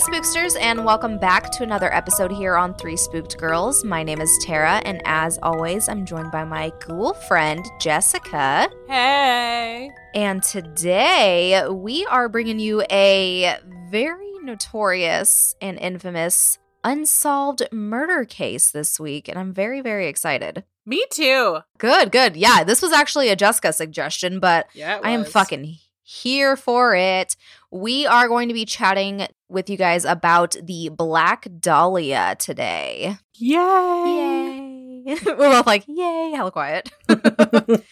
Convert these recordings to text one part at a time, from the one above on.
Hey, spooksters, and welcome back to another episode here on Three Spooked Girls. My name is Tara, and as always, I'm joined by my cool friend, Jessica. Hey. And today, we are bringing you a very notorious and infamous unsolved murder case this week, and I'm very, very excited. Me too. Good, good. Yeah, this was actually a Jessica suggestion, but Yeah, I am fucking here for it. We are going to be chatting with you guys about the Black Dahlia today. Yay. Yay. We're both like, yay, hella quiet.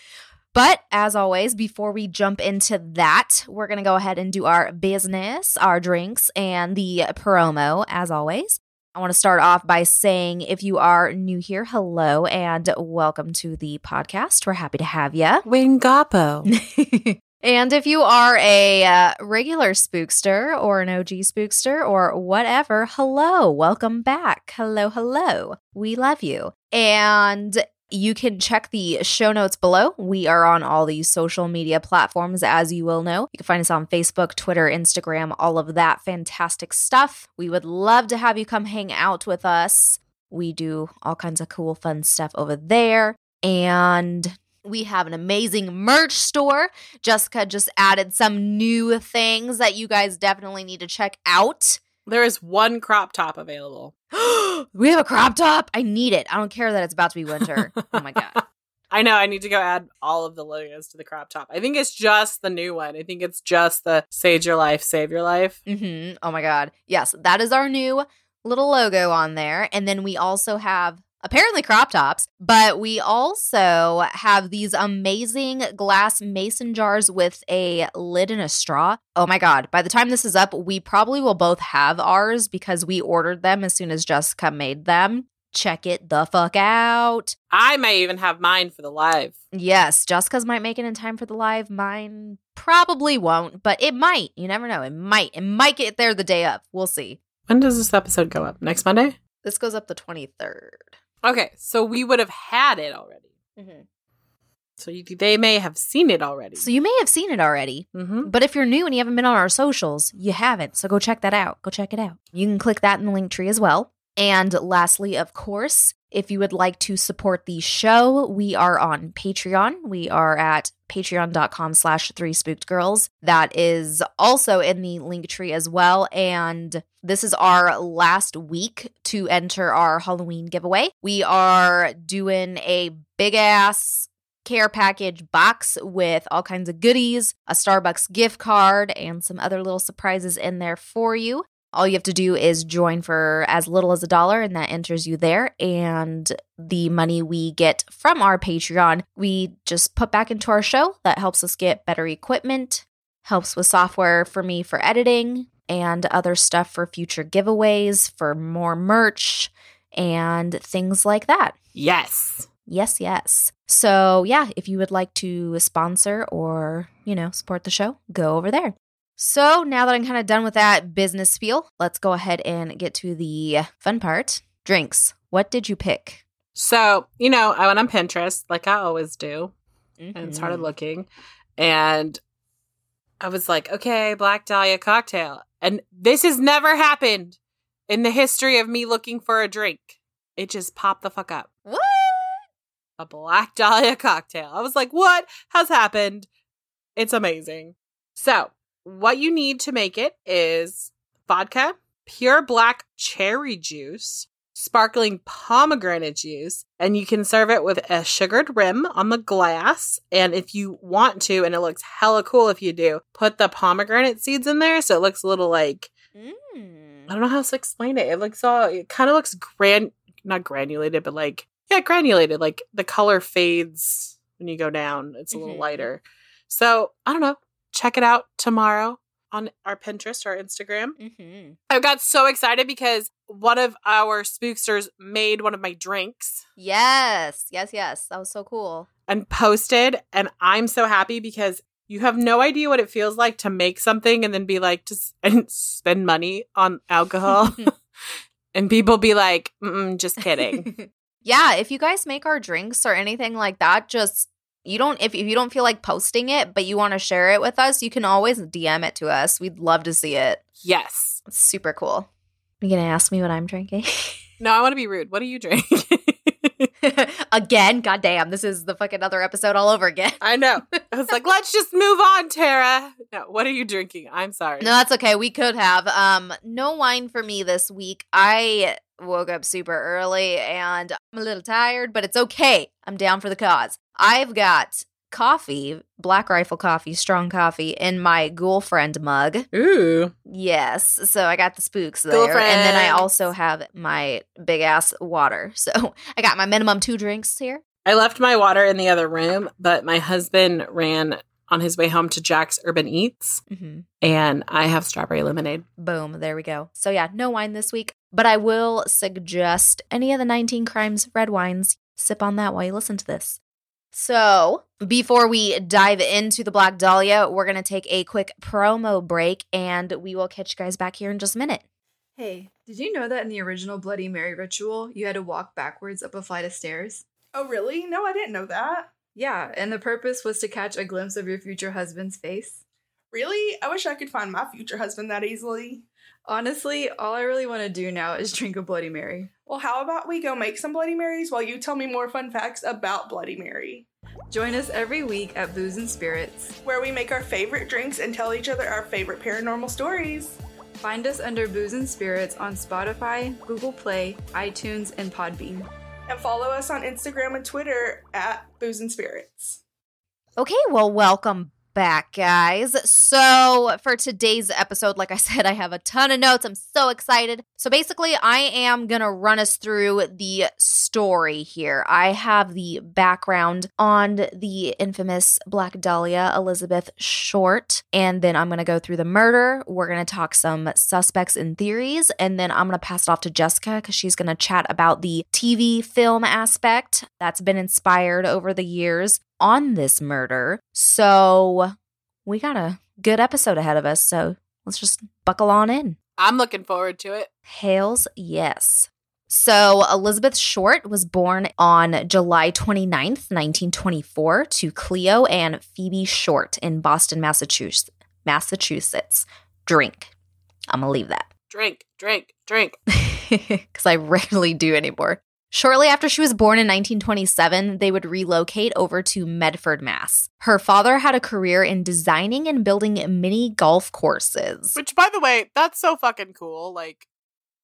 but as always, before we jump into that, we're going to go ahead and do our business, our drinks, and the promo, as always. I want to start off by saying if you are new here, hello and welcome to the podcast. We're happy to have you. Wingapo. and if you are a uh, regular spookster or an OG spookster or whatever, hello, welcome back. Hello, hello. We love you. And you can check the show notes below. We are on all these social media platforms, as you will know. You can find us on Facebook, Twitter, Instagram, all of that fantastic stuff. We would love to have you come hang out with us. We do all kinds of cool, fun stuff over there. And we have an amazing merch store. Jessica just added some new things that you guys definitely need to check out. there is one crop top available. we have a crop top. I need it. I don't care that it's about to be winter. oh my god. I know. I need to go add all of the logos to the crop top. I think it's just the new one. I think it's just the Save Your Life, Save Your Life. hmm Oh my god. Yes, that is our new little logo on there. And then we also have apparently crop tops, but we also have these amazing glass mason jars with a lid and a straw. Oh my god. By the time this is up, we probably will both have ours because we ordered them as soon as Jessica made them. Check it the fuck out. I may even have mine for the live. Yes, Jessica's might make it in time for the live. Mine probably won't, but it might. You never know. It might. It might get there the day of. We'll see. When does this episode go up? Next Monday? This goes up the 23rd. Okay, so we would have had it already. So you, they may have seen it already. So you may have seen it already, mm-hmm. but if you're new and you haven't been on our socials, you haven't. So go check that out. Go check it out. You can click that in the link tree as well. And lastly, of course, if you would like to support the show, we are on Patreon. We are at patreon.com slash three spooked girls. That is also in the link tree as well. And this is our last week to enter our Halloween giveaway. We are doing a big ass care package box with all kinds of goodies, a Starbucks gift card, and some other little surprises in there for you. All you have to do is join for as little as a dollar, and that enters you there. And the money we get from our Patreon, we just put back into our show. That helps us get better equipment, helps with software for me for editing, and other stuff for future giveaways, for more merch, and things like that. Yes. Yes, yes. So, yeah, if you would like to sponsor or, you know, support the show, go over there. So, now that I'm kind of done with that business spiel, let's go ahead and get to the fun part drinks. What did you pick? So, you know, I went on Pinterest like I always do and Mm-hmm. started looking. And I was like, okay, Black Dahlia cocktail. And this has never happened in the history of me looking for a drink. It just popped the fuck up. What? A Black Dahlia cocktail. I was like, what has happened? It's amazing. So, what you need to make it is vodka, pure black cherry juice, sparkling pomegranate juice, and you can serve it with a sugared rim on the glass. And if you want to, and it looks hella cool if you do, put the pomegranate seeds in there so it looks a little like I Mm. don't know how else to explain it. It looks all it kind of looks gran not granulated, but like yeah, granulated. Like the color fades when you go down. It's a little Mhm. lighter. So I don't know. Check it out tomorrow. on our Pinterest, our Instagram. Mm-hmm. I got so excited because one of our spooksters made one of my drinks Yes, yes, yes. That was so cool. and posted. And I'm so happy because you have no idea what it feels like to make something and then be like, just and spend money on alcohol. and people be like, Mm-mm, just kidding. yeah, if you guys make our drinks or anything like that, just you don't if, if you don't feel like posting it, but you want to share it with us, you can always DM it to us. We'd love to see it. yes. It's super cool. You gonna ask me what I'm drinking? No, I want to be rude. What do you drink? again, goddamn, this is the fucking other episode all over again. I know. I was like, let's just move on, Tara. No, what are you drinking? I'm sorry. No, that's okay. We could have. Um, no wine for me this week. I woke up super early and I'm a little tired, but it's okay. I'm down for the cause. I've got coffee, Black Rifle coffee, strong coffee in my girlfriend mug. Ooh. Yes. So I got the spooks there. Girlfriends. And then I also have my big ass water. So I got my minimum two drinks here. I left my water in the other room, but my husband ran on his way home to Jack's Urban Eats, Mm-hmm. and I have strawberry lemonade. Boom. There we go. So yeah, no wine this week, but I will suggest any of the 19 Crimes red wines. Sip on that while you listen to this. So, before we dive into the Black Dahlia, we're going to take a quick promo break and we will catch you guys back here in just a minute. Hey, did you know that in the original Bloody Mary ritual, you had to walk backwards up a flight of stairs? Oh, really? No, I didn't know that. Yeah, and the purpose was to catch a glimpse of your future husband's face. Really? I wish I could find my future husband that easily. Honestly, all I really want to do now is drink a Bloody Mary. Well, how about we go make some Bloody Marys while you tell me more fun facts about Bloody Mary? Join us every week at Boos and Spirits. Where we make our favorite drinks and tell each other our favorite paranormal stories. Find us under Boos and Spirits on Spotify, Google Play, iTunes, and Podbean. And follow us on Instagram and Twitter at Boos and Spirits. Okay, well, welcome back, guys. So, for today's episode, like I said, I have a ton of notes. I'm so excited. So, basically, I am going to run us through the story here. I have the background on the infamous Black Dahlia, Elizabeth Short, and then I'm going to go through the murder. We're going to talk some suspects and theories, and then I'm going to pass it off to Jessica because she's going to chat about the TV film aspect that's been inspired over the years on this murder. So we got a good episode ahead of us. So let's just buckle on in. I'm looking forward to it. Hails, yes. So Elizabeth Short was born on July 29th, 1924, to Cleo and Phoebe Short in Boston, Massachusetts. Massachusetts. Drink. I'm going to leave that. Drink, drink, drink. because I rarely do anymore. Shortly after she was born in 1927, they would relocate over to Medford, Mass. Her father had a career in designing and building mini golf courses. Which, by the way, that's so fucking cool. Like,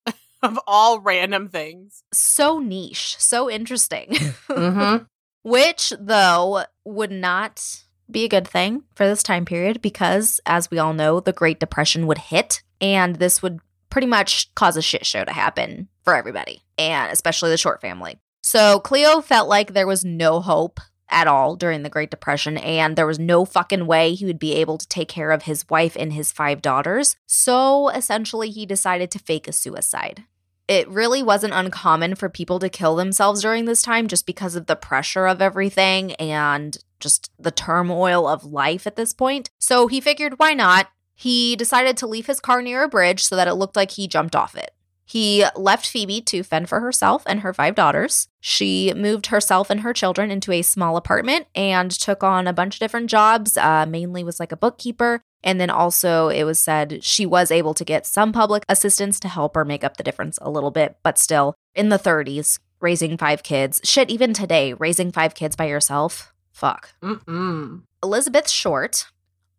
of all random things. So niche, so interesting. Mm-hmm. Which, though, would not be a good thing for this time period because, as we all know, the Great Depression would hit, and this would pretty much cause a shit show to happen for everybody, and especially the Short family. So Cleo felt like there was no hope at all during the Great Depression, and there was no fucking way he would be able to take care of his wife and his five daughters. So essentially, he decided to fake a suicide. It really wasn't uncommon for people to kill themselves during this time just because of the pressure of everything and just the turmoil of life at this point. So he figured, why not? He decided to leave his car near a bridge so that it looked like he jumped off it. He left Phoebe to fend for herself and her five daughters. She moved herself and her children into a small apartment and took on a bunch of different jobs, uh, mainly was like a bookkeeper. And then also, it was said she was able to get some public assistance to help her make up the difference a little bit, but still, in the 30s, raising five kids, shit, even today, raising five kids by yourself, fuck. Mm-mm. Elizabeth Short,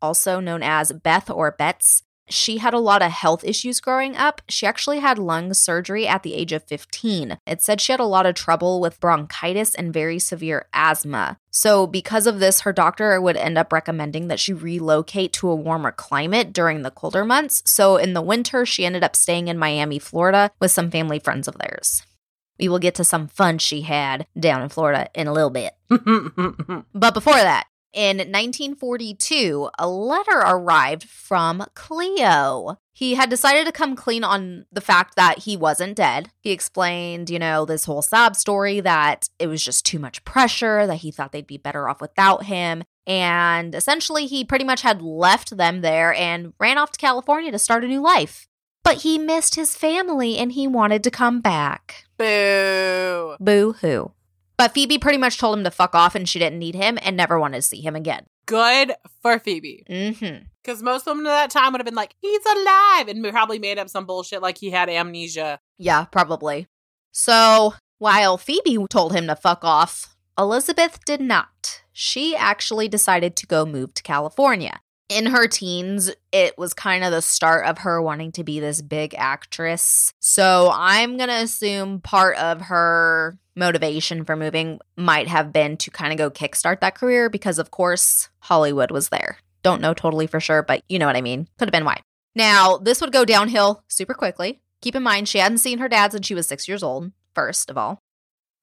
also known as Beth or Betts, she had a lot of health issues growing up. She actually had lung surgery at the age of 15. It said she had a lot of trouble with bronchitis and very severe asthma. So, because of this, her doctor would end up recommending that she relocate to a warmer climate during the colder months. So, in the winter, she ended up staying in Miami, Florida with some family friends of theirs. We will get to some fun she had down in Florida in a little bit. But before that, In 1942, a letter arrived from Cleo. He had decided to come clean on the fact that he wasn't dead. He explained, you know, this whole sob story that it was just too much pressure, that he thought they'd be better off without him. And essentially, he pretty much had left them there and ran off to California to start a new life. But he missed his family and he wanted to come back. Boo. Boo hoo. But Phoebe pretty much told him to fuck off and she didn't need him and never wanted to see him again. Good for Phoebe. Mm-hmm. Because most women at that time would have been like, he's alive, and probably made up some bullshit like he had amnesia. Yeah, probably. So while Phoebe told him to fuck off, Elizabeth did not. She actually decided to go move to California. In her teens, it was kind of the start of her wanting to be this big actress. So I'm going to assume part of her motivation for moving might have been to kind of go kickstart that career because, of course, Hollywood was there. Don't know totally for sure, but you know what I mean. Could have been why. Now, this would go downhill super quickly. Keep in mind, she hadn't seen her dad since she was six years old, first of all.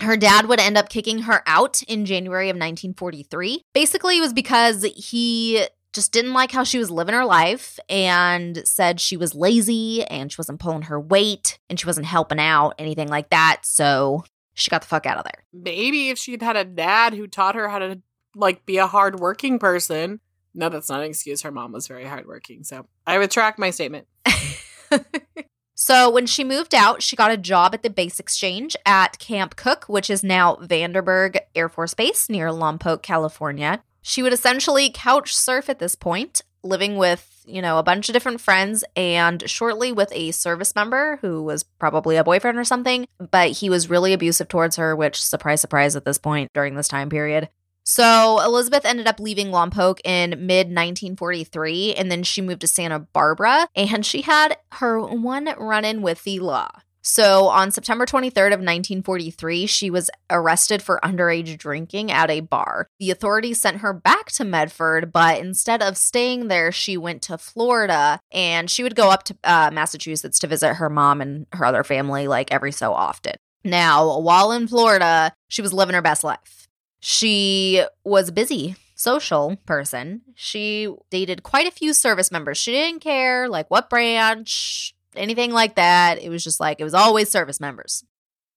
Her dad would end up kicking her out in January of 1943. Basically, it was because he just didn't like how she was living her life and said she was lazy and she wasn't pulling her weight and she wasn't helping out, anything like that. So she got the fuck out of there. Maybe if she'd had a dad who taught her how to like be a hardworking person. No, that's not an excuse. Her mom was very hardworking. So I retract my statement. so when she moved out, she got a job at the Base Exchange at Camp Cooke, which is now Vandenberg Air Force Base near Lompoc, California. She would essentially couch surf at this point, living with, you know, a bunch of different friends and shortly with a service member who was probably a boyfriend or something, but he was really abusive towards her, which, surprise, surprise, at this point during this time period. So Elizabeth ended up leaving Lompoc in mid 1943, and then she moved to Santa Barbara, and she had her one run in with the law. So on September 23rd of 1943, she was arrested for underage drinking at a bar. The authorities sent her back to Medford, but instead of staying there, she went to Florida and she would go up to uh, Massachusetts to visit her mom and her other family like every so often. Now, while in Florida, she was living her best life. She was a busy social person. She dated quite a few service members. She didn't care like what branch, anything like that. It was just like it was always service members.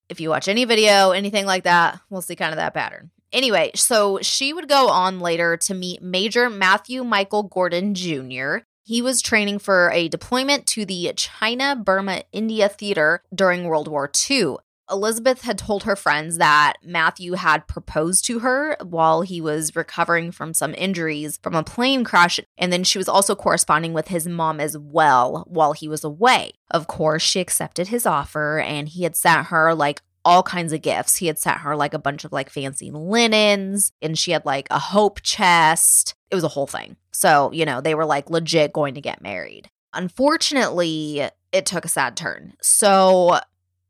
If you watch any video, anything like that, we'll see kind of that pattern. Anyway, so she would go on later to meet Major Matthew Michael Gordon Jr. He was training for a deployment to the China Burma India Theater during World War II. Elizabeth had told her friends that Matthew had proposed to her while he was recovering from some injuries from a plane crash. And then she was also corresponding with his mom as well while he was away. Of course, she accepted his offer and he had sent her like all kinds of gifts. He had sent her like a bunch of like fancy linens and she had like a hope chest. It was a whole thing. So, you know, they were like legit going to get married. Unfortunately, it took a sad turn. So,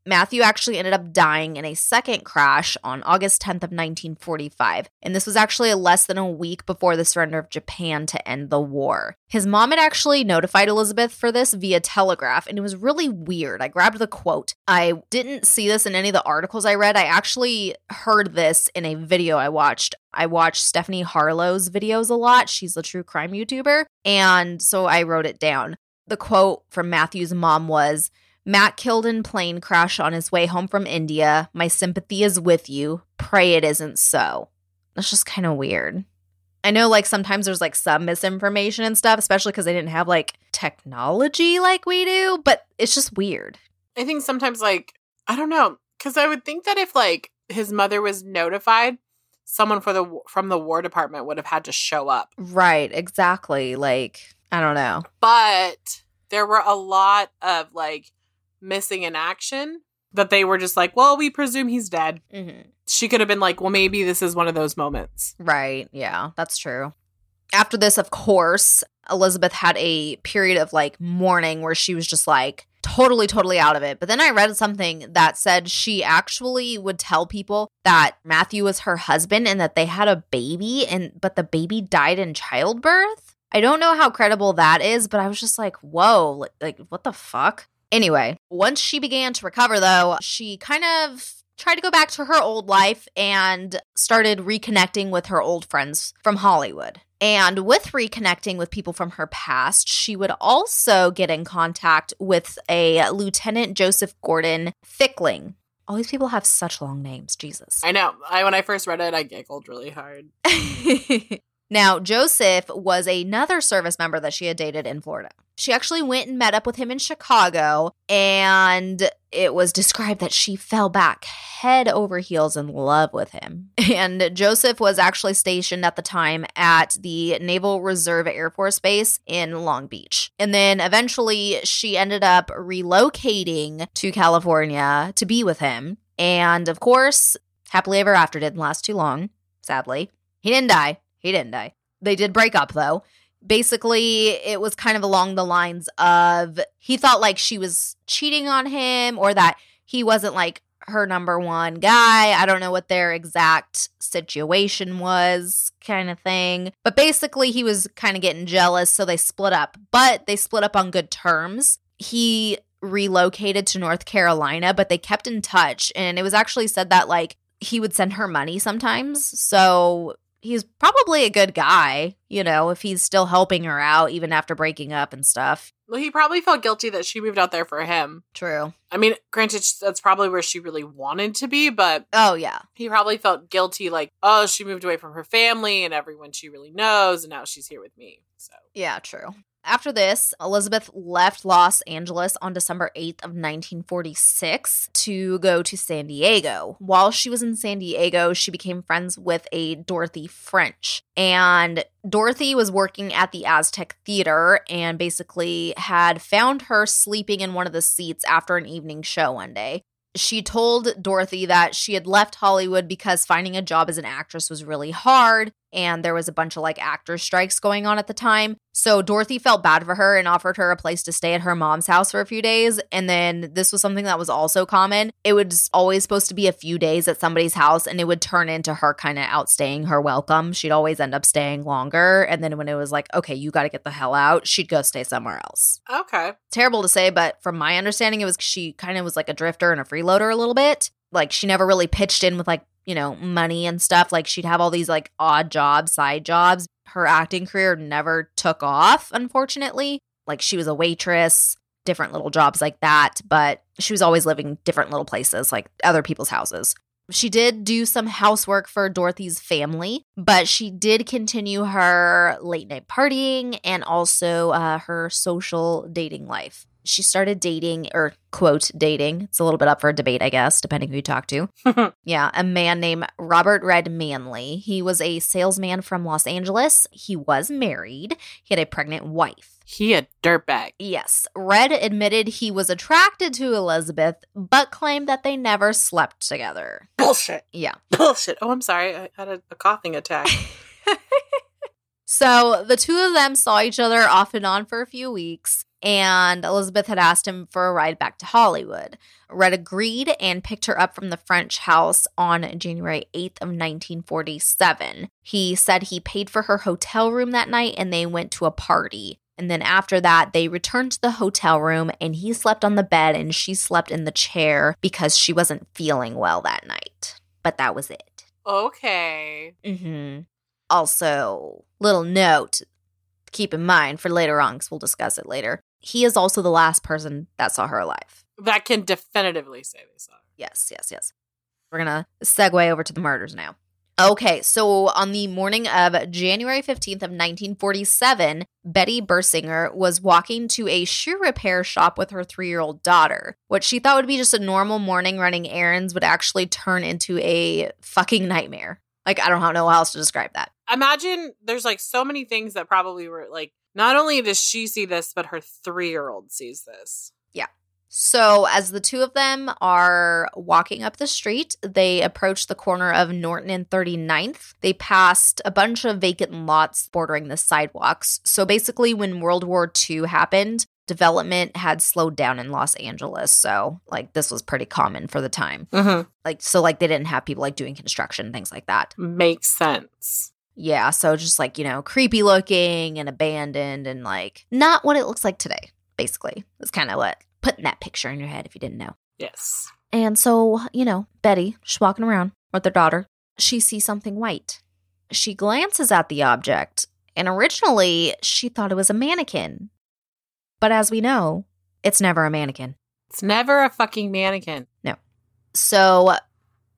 Matthew actually ended up dying in a second crash on August 10th of 1945, and this was actually less than a week before the surrender of Japan to end the war. His mom had actually notified Elizabeth for this via telegraph, and it was really weird. I grabbed the quote. I didn't see this in any of the articles I read. I actually heard this in a video I watched. I watch Stephanie Harlowe's videos a lot. She's a true crime YouTuber, and so I wrote it down. The quote from Matthew's mom was, Matt killed in plane crash on his way home from India. My sympathy is with you. Pray it isn't so. That's just kind of weird. I know like sometimes there's like some misinformation and stuff, especially because they didn't have like technology like we do, but it's just weird. I think sometimes, like, I don't know, because I would think that if like his mother was notified, someone for the from the War Department would have had to show up. Right, exactly. Like, I don't know. But there were a lot of like missing in action that they were just like, well, we presume he's dead. Mm-hmm. She could have been like, well, maybe this is one of those moments. Right. Yeah, that's true. After this, of course, Elizabeth had a period of like mourning where she was just like totally, totally out of it. But then I read something that said she actually would tell people that Matthew was her husband and that they had a baby and but the baby died in childbirth. I don't know how credible that is, but I was just like, whoa, like, like what the fuck? Anyway, once she began to recover, though, she kind of tried to go back to her old life and started reconnecting with her old friends from Hollywood. And with reconnecting with people from her past, she would also get in contact with a Lieutenant Joseph Gordon Fickling. All these people have such long names, Jesus. I know. I when I first read it, I giggled really hard. now, Joseph was another service member that she had dated in Florida. She actually went and met up with him in Chicago, and it was described that she fell back head over heels in love with him. And Joseph was actually stationed at the time at the Naval Reserve Air Force Base in Long Beach. And then eventually she ended up relocating to California to be with him. And of course, happily ever after didn't last too long, sadly. He didn't die. He didn't die. They did break up though basically it was kind of along the lines of he thought like she was cheating on him or that he wasn't like her number one guy. I don't know what their exact situation was, kind of thing. But basically, he was kind of getting jealous, so they split up. But they split up on good terms. He relocated to North Carolina, but they kept in touch. And it was actually said that, like, he would send her money sometimes. So he's probably a good guy, you know, if he's still helping her out even after breaking up and stuff. Well, he probably felt guilty that she moved out there for him. True. I mean, granted, that's probably where she really wanted to be, but oh, yeah. He probably felt guilty, like, oh, she moved away from her family and everyone she really knows, and now she's here with me. So, yeah, true. After this, Elizabeth left Los Angeles on December 8th of 1946 to go to San Diego. While she was in San Diego, she became friends with a Dorothy French. And Dorothy was working at the Aztec Theater and basically had found her sleeping in one of the seats after an evening show one day she told Dorothy that she had left Hollywood because finding a job as an actress was really hard and there was a bunch of like actor strikes going on at the time. So Dorothy felt bad for her and offered her a place to stay at her mom's house for a few days. And then this was something that was also common. It was always supposed to be a few days at somebody's house and it would turn into her kind of outstaying her welcome. She'd always end up staying longer. And then when it was like, okay, you got to get the hell out, she'd go stay somewhere else. Okay. Terrible to say, but from my understanding, it was she kind of was like a drifter and a freeloader a little bit. Like she never really pitched in with like you know, money and stuff. Like she'd have all these like odd jobs, side jobs. Her acting career never took off, unfortunately. Like she was a waitress, different little jobs like that, but she was always living different little places, like other people's houses. She did do some housework for Dorothy's family, but she did continue her late night partying and also uh, her social dating life she started dating or quote dating it's a little bit up for debate i guess depending who you talk to yeah a man named robert red manley he was a salesman from los angeles he was married he had a pregnant wife he a dirtbag. Yes. Red admitted he was attracted to Elizabeth, but claimed that they never slept together. Bullshit. Yeah. Bullshit. Oh, I'm sorry. I had a, a coughing attack. so the two of them saw each other off and on for a few weeks and Elizabeth had asked him for a ride back to Hollywood. Red agreed and picked her up from the French house on January 8th of 1947. He said he paid for her hotel room that night and they went to a party. And then after that, they returned to the hotel room and he slept on the bed and she slept in the chair because she wasn't feeling well that night. But that was it. Okay. Mm-hmm. Also, little note keep in mind for later on because we'll discuss it later he is also the last person that saw her alive. That can definitively say they saw her. Yes, yes, yes. We're going to segue over to the murders now. Okay, so on the morning of January 15th of 1947, Betty Bersinger was walking to a shoe repair shop with her 3-year-old daughter. What she thought would be just a normal morning running errands would actually turn into a fucking nightmare. Like I don't know how else to describe that. Imagine there's like so many things that probably were like not only does she see this, but her three year old sees this. Yeah. So, as the two of them are walking up the street, they approach the corner of Norton and 39th. They passed a bunch of vacant lots bordering the sidewalks. So, basically, when World War II happened, development had slowed down in Los Angeles. So, like, this was pretty common for the time. Mm-hmm. Like, so, like, they didn't have people like doing construction, things like that. Makes sense. Yeah, so just like, you know, creepy looking and abandoned and like not what it looks like today, basically. That's kind of what putting that picture in your head if you didn't know. Yes. And so, you know, Betty, she's walking around with her daughter. She sees something white. She glances at the object, and originally she thought it was a mannequin. But as we know, it's never a mannequin. It's never a fucking mannequin. No. So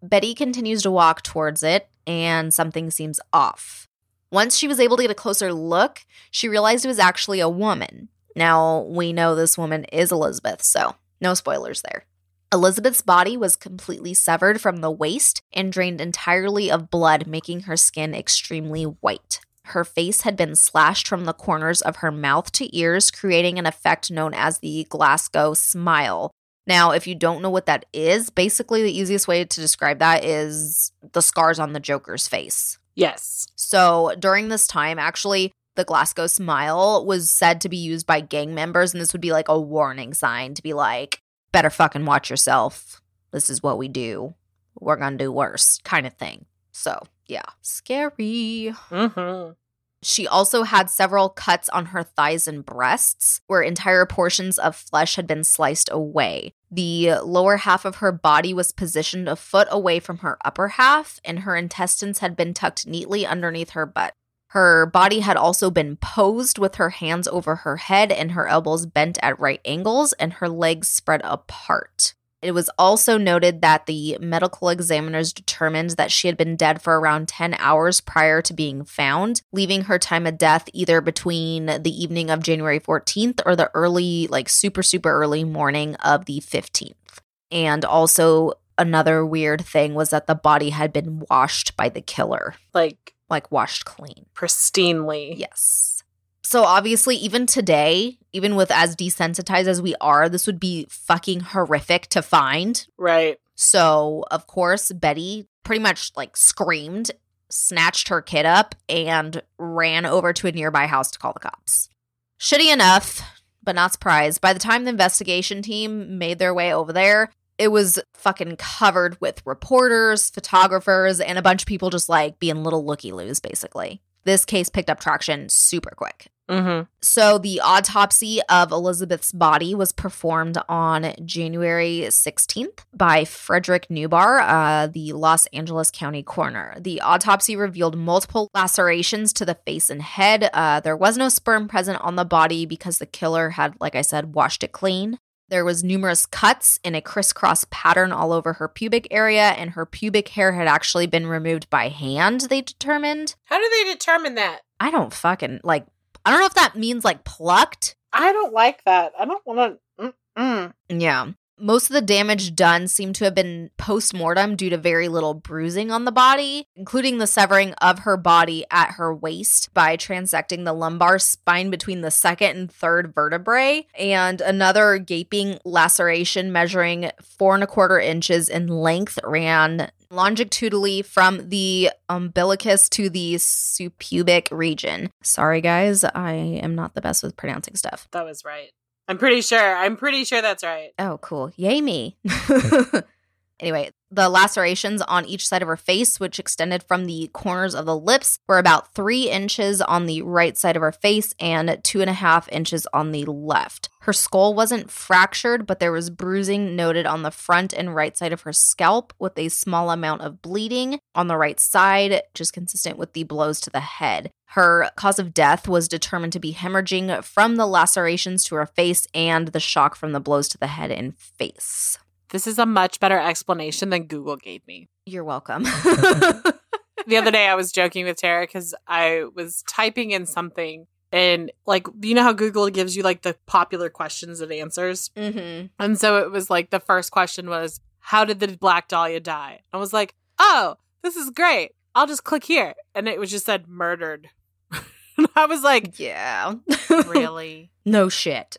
Betty continues to walk towards it, and something seems off. Once she was able to get a closer look, she realized it was actually a woman. Now, we know this woman is Elizabeth, so no spoilers there. Elizabeth's body was completely severed from the waist and drained entirely of blood, making her skin extremely white. Her face had been slashed from the corners of her mouth to ears, creating an effect known as the Glasgow smile. Now, if you don't know what that is, basically the easiest way to describe that is the scars on the Joker's face. Yes. So during this time, actually, the Glasgow smile was said to be used by gang members, and this would be like a warning sign to be like, better fucking watch yourself. This is what we do. We're gonna do worse, kind of thing. So, yeah, scary. Mm-hmm. She also had several cuts on her thighs and breasts, where entire portions of flesh had been sliced away. The lower half of her body was positioned a foot away from her upper half, and her intestines had been tucked neatly underneath her butt. Her body had also been posed with her hands over her head and her elbows bent at right angles and her legs spread apart. It was also noted that the medical examiners determined that she had been dead for around 10 hours prior to being found, leaving her time of death either between the evening of January 14th or the early, like super, super early morning of the 15th. And also, another weird thing was that the body had been washed by the killer, Like like washed clean. pristinely. Yes. So obviously, even today, even with as desensitized as we are, this would be fucking horrific to find. Right. So, of course, Betty pretty much like screamed, snatched her kid up, and ran over to a nearby house to call the cops. Shitty enough, but not surprised. By the time the investigation team made their way over there, it was fucking covered with reporters, photographers, and a bunch of people just like being little looky loos, basically. This case picked up traction super quick. Mm-hmm. So, the autopsy of Elizabeth's body was performed on January 16th by Frederick Newbarr, uh, the Los Angeles County coroner. The autopsy revealed multiple lacerations to the face and head. Uh, there was no sperm present on the body because the killer had, like I said, washed it clean. There was numerous cuts in a crisscross pattern all over her pubic area, and her pubic hair had actually been removed by hand, they determined. How do they determine that? I don't fucking like I don't know if that means like plucked. I don't like that. I don't want to. Yeah. Most of the damage done seemed to have been post mortem due to very little bruising on the body, including the severing of her body at her waist by transecting the lumbar spine between the second and third vertebrae, and another gaping laceration measuring four and a quarter inches in length ran longitudinally from the umbilicus to the supubic region. Sorry, guys, I am not the best with pronouncing stuff. That was right. I'm pretty sure. I'm pretty sure that's right. Oh, cool. Yay, me. anyway, the lacerations on each side of her face, which extended from the corners of the lips, were about three inches on the right side of her face and two and a half inches on the left. Her skull wasn't fractured, but there was bruising noted on the front and right side of her scalp, with a small amount of bleeding on the right side, just consistent with the blows to the head. Her cause of death was determined to be hemorrhaging from the lacerations to her face and the shock from the blows to the head and face. This is a much better explanation than Google gave me. You're welcome. The other day, I was joking with Tara because I was typing in something. And like, you know how Google gives you like the popular questions and answers? mm-hmm. And so it was like the first question was, How did the Black Dahlia die? I was like, Oh, this is great. I'll just click here. And it was just said murdered. and I was like, Yeah. Really? no shit.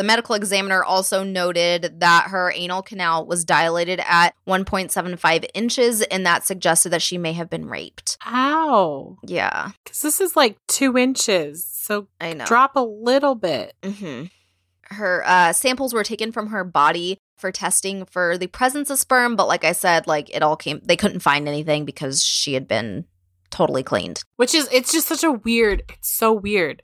The medical examiner also noted that her anal canal was dilated at 1.75 inches, and that suggested that she may have been raped. Ow. Yeah, Because this is like two inches. So I know. drop a little bit. Mm-hmm. Her uh, samples were taken from her body for testing for the presence of sperm, but like I said, like it all came, they couldn't find anything because she had been totally cleaned. Which is, it's just such a weird, it's so weird.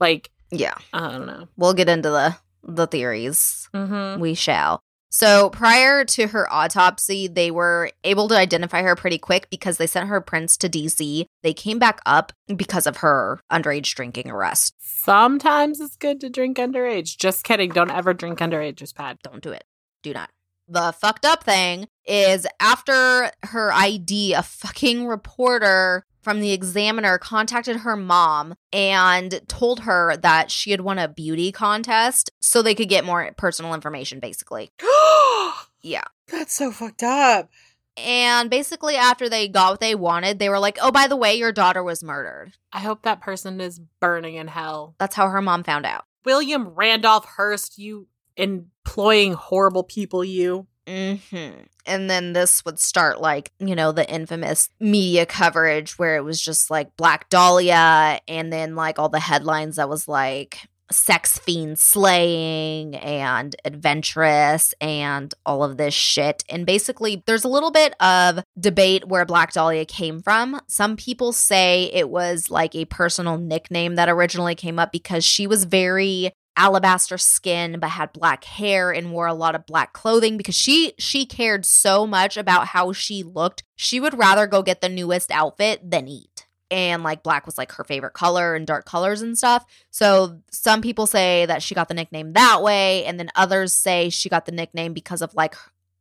Like, Yeah, I don't know. we'll get into the the theories. Mm-hmm. We shall. So prior to her autopsy, they were able to identify her pretty quick because they sent her prints to DC. They came back up because of her underage drinking arrest. Sometimes it's good to drink underage. Just kidding. Don't ever drink underage. It's bad. Don't do it. Do not. The fucked up thing is after her ID, a fucking reporter from the examiner contacted her mom and told her that she had won a beauty contest so they could get more personal information, basically. Yeah. That's so fucked up. And basically, after they got what they wanted, they were like, oh, by the way, your daughter was murdered. I hope that person is burning in hell. That's how her mom found out. William Randolph Hearst, you employing horrible people, you. Hmm And then this would start like, you know, the infamous media coverage where it was just like Black Dahlia and then like all the headlines that was like sex fiend slaying and adventurous and all of this shit. And basically, there's a little bit of debate where Black Dahlia came from. Some people say it was like a personal nickname that originally came up because she was very alabaster skin but had black hair and wore a lot of black clothing because she she cared so much about how she looked. She would rather go get the newest outfit than eat. And like black was like her favorite color and dark colors and stuff. So some people say that she got the nickname that way and then others say she got the nickname because of like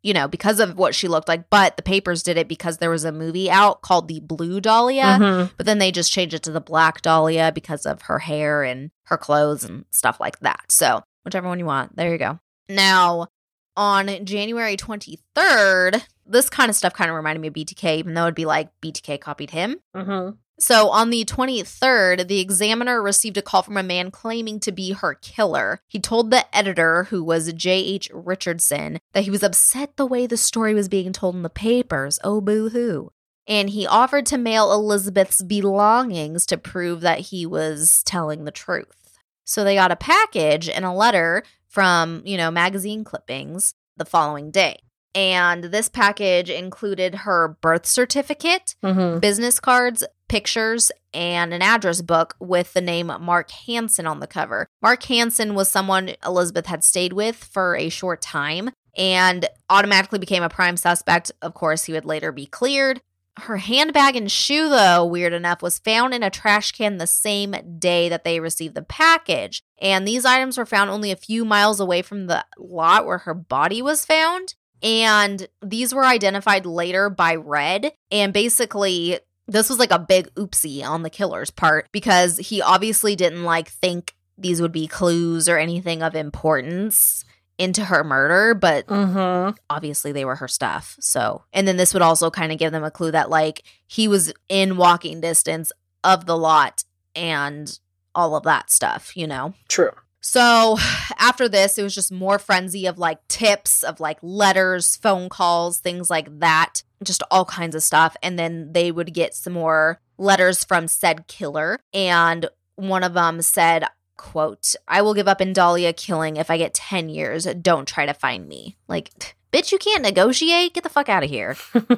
you know because of what she looked like but the papers did it because there was a movie out called the blue dahlia Mhm. but then they just changed it to the black dahlia because of her hair and her clothes and stuff like that so whichever one you want there you go now on january 23rd this kind of stuff kind of reminded me of btk even though it'd be like btk copied him Mhm. So on the 23rd, the examiner received a call from a man claiming to be her killer. He told the editor, who was J.H. Richardson, that he was upset the way the story was being told in the papers. Oh, boo hoo. And he offered to mail Elizabeth's belongings to prove that he was telling the truth. So they got a package and a letter from, you know, magazine clippings the following day. And this package included her birth certificate, Mhm. business cards, pictures, and an address book with the name Mark Hansen on the cover. Mark Hansen was someone Elizabeth had stayed with for a short time and automatically became a prime suspect. Of course, he would later be cleared. Her handbag and shoe, though, weird enough, was found in a trash can the same day that they received the package. And these items were found only a few miles away from the lot where her body was found. And these were identified later by Red. And basically, this was like a big oopsie on the killer's part because he obviously didn't like think these would be clues or anything of importance into her murder, but Mhm. obviously they were her stuff. So, and then this would also kind of give them a clue that like he was in walking distance of the lot and all of that stuff, you know? True. So after this, it was just more frenzy of like tips, of like letters, phone calls, things like that, just all kinds of stuff. And then they would get some more letters from said killer. And one of them said, quote, I will give up in Dahlia killing if I get 10 years. Don't try to find me. Like, bitch, you can't negotiate. Get the fuck out of here.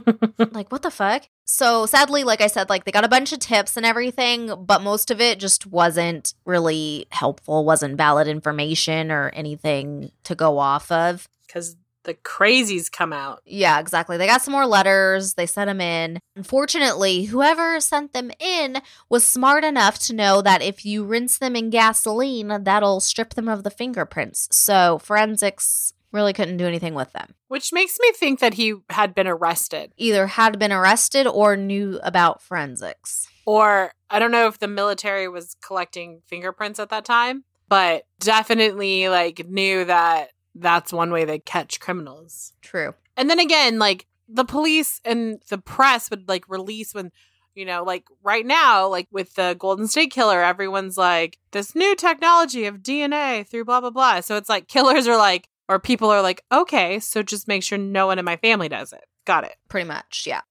like, what the fuck? So sadly, like I said, like they got a bunch of tips and everything, but most of it just wasn't really helpful, wasn't valid information or anything to go off of. Because the crazies come out. Yeah, exactly. They got some more letters, they sent them in. Unfortunately, whoever sent them in was smart enough to know that if you rinse them in gasoline, that'll strip them of the fingerprints. So forensics really couldn't do anything with them. Which makes me think that he had been arrested. Either had been arrested or knew about forensics. Or I don't know if the military was collecting fingerprints at that time, but definitely like knew that that's one way they catch criminals. True. And then again, like the police and the press would like release when you know, like right now, like with the Golden State Killer, everyone's like, this new technology of DNA through blah, blah, blah. So it's like killers are like, or people are like, okay, so just make sure no one in my family does it. Got it. Pretty much, yeah.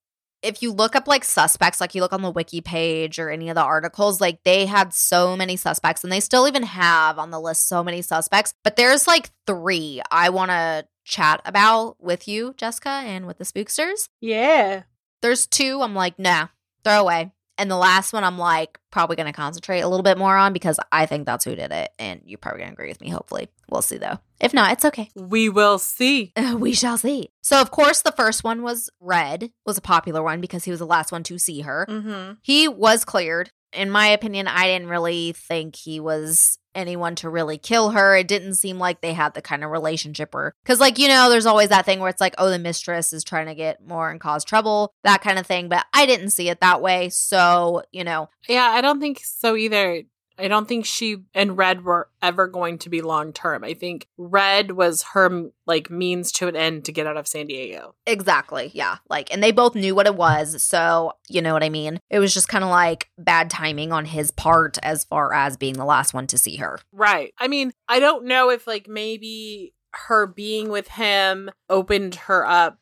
If you look up like suspects, like you look on the wiki page or any of the articles, like they had so many suspects and they still even have on the list so many suspects. But there's like three I want to chat about with you, Jessica, and with the spooksters. Yeah. There's two I'm like, nah, throw away. And the last one, I'm like probably going to concentrate a little bit more on because I think that's who did it. And you're probably going to agree with me, hopefully. We'll see though. If not, it's okay. We will see. we shall see. So, of course, the first one was Red, was a popular one because he was the last one to see her. Mm-hmm. He was cleared. In my opinion, I didn't really think he was anyone to really kill her. It didn't seem like they had the kind of relationship or because, like, you know, there's always that thing where it's like, oh, the mistress is trying to get more and cause trouble, that kind of thing. But I didn't see it that way. So, you know, Yeah, I don't think so either. I don't think she and Red were ever going to be long term. I think Red was her like means to an end to get out of San Diego. exactly. Yeah. Like, and they both knew what it was. So, you know what I mean? It was just kind of like bad timing on his part as far as being the last one to see her. Right. I mean, I don't know if like maybe her being with him opened her up.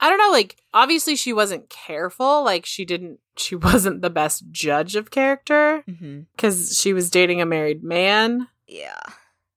I don't know, like obviously she wasn't careful, like she didn't she wasn't the best judge of character Mm-hmm. cuz she was dating a married man. Yeah.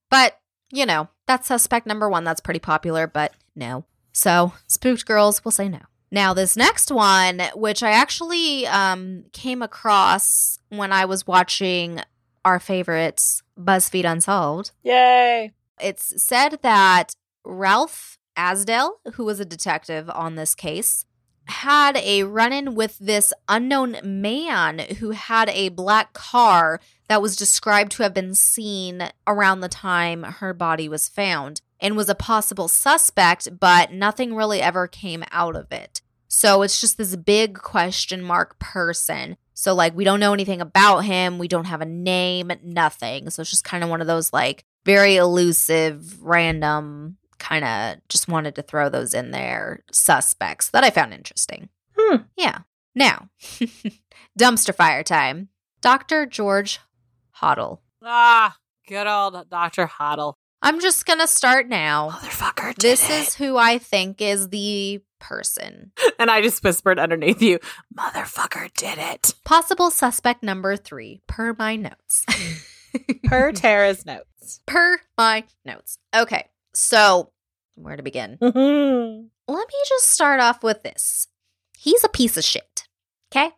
But, you know, that's suspect number one. That's pretty popular, but no. So, spooked girls will say no. Now, this next one, which I actually um, came across when I was watching our favorites, BuzzFeed Unsolved, Yay. it's said that Ralph Asdell, who was a detective on this case, had a run in with this unknown man who had a black car that was described to have been seen around the time her body was found and was a possible suspect, but nothing really ever came out of it. So it's just this big question mark person. So, like, we don't know anything about him. We don't have a name, nothing. So it's just kind of one of those, like, very elusive, random, kind of just wanted to throw those in there suspects that I found interesting. Hmm. Yeah. Now, dumpster fire time. Dr. George Hodel. Ah, good old Dr. Hodel. I'm just going to start now. Motherfucker did This it. is who I think is the person. And I just whispered underneath you, motherfucker did it. Possible suspect number three, per my notes. Per Tara's notes. per my notes. Okay, so where to begin? Mm-hmm. Let me just start off with this. He's a piece of shit. Okay?